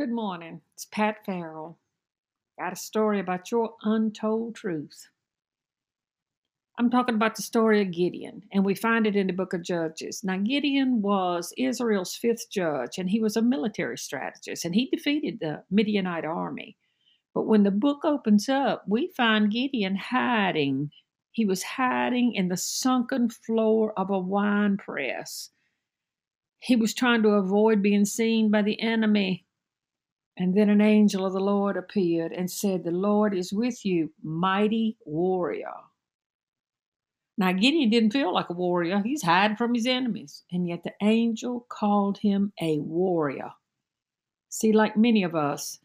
Good morning. It's Pat Farrell. Got a story about your untold truth. I'm talking about the story of Gideon, and we find it in the book of Judges. Now, Gideon was Israel's fifth judge, and he was a military strategist, and he defeated the Midianite army. But when the book opens up, we find Gideon hiding. He was hiding in the sunken floor of a wine press. He was trying to avoid being seen by the enemy and then an angel of the Lord appeared and said, The Lord is with you, mighty warrior. Now, Gideon didn't feel like a warrior. He's hiding from his enemies. And yet the angel called him a warrior. See, like many of us,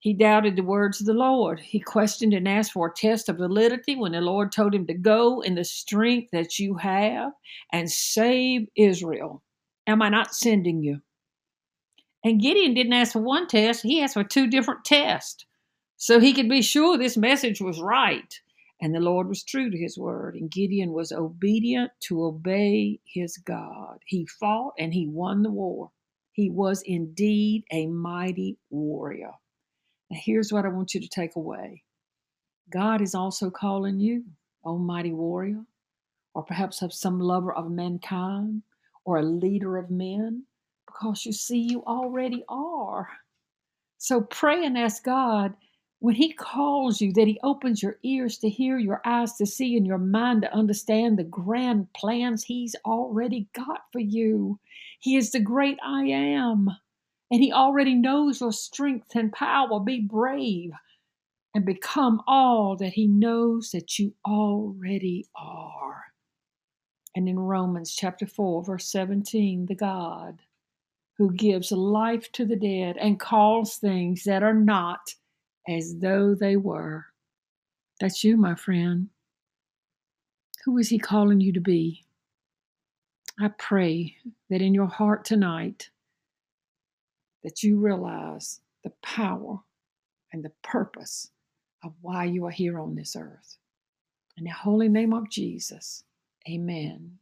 he doubted the words of the Lord. He questioned and asked for a test of validity when the Lord told him to go in the strength that you have and save Israel. Am I not sending you? And Gideon didn't ask for one test, he asked for two different tests. So he could be sure this message was right. And the Lord was true to his word, and Gideon was obedient to obey his God. He fought and he won the war. He was indeed a mighty warrior. Now, here's what I want you to take away God is also calling you, almighty warrior, or perhaps of some lover of mankind, or a leader of men because you see, you already are. So pray and ask God when He calls you that He opens your ears to hear, your eyes to see, and your mind to understand the grand plans He's already got for you. He is the great I am, and He already knows your strength and power. Be brave and become all that He knows that you already are. And in Romans chapter 4, verse 17, the God who gives life to the dead and calls things that are not as though they were. That's you, my friend. Who is he calling you to be? I pray that in your heart tonight that you realize the power and the purpose of why you are here on this earth. In the holy name of Jesus, amen.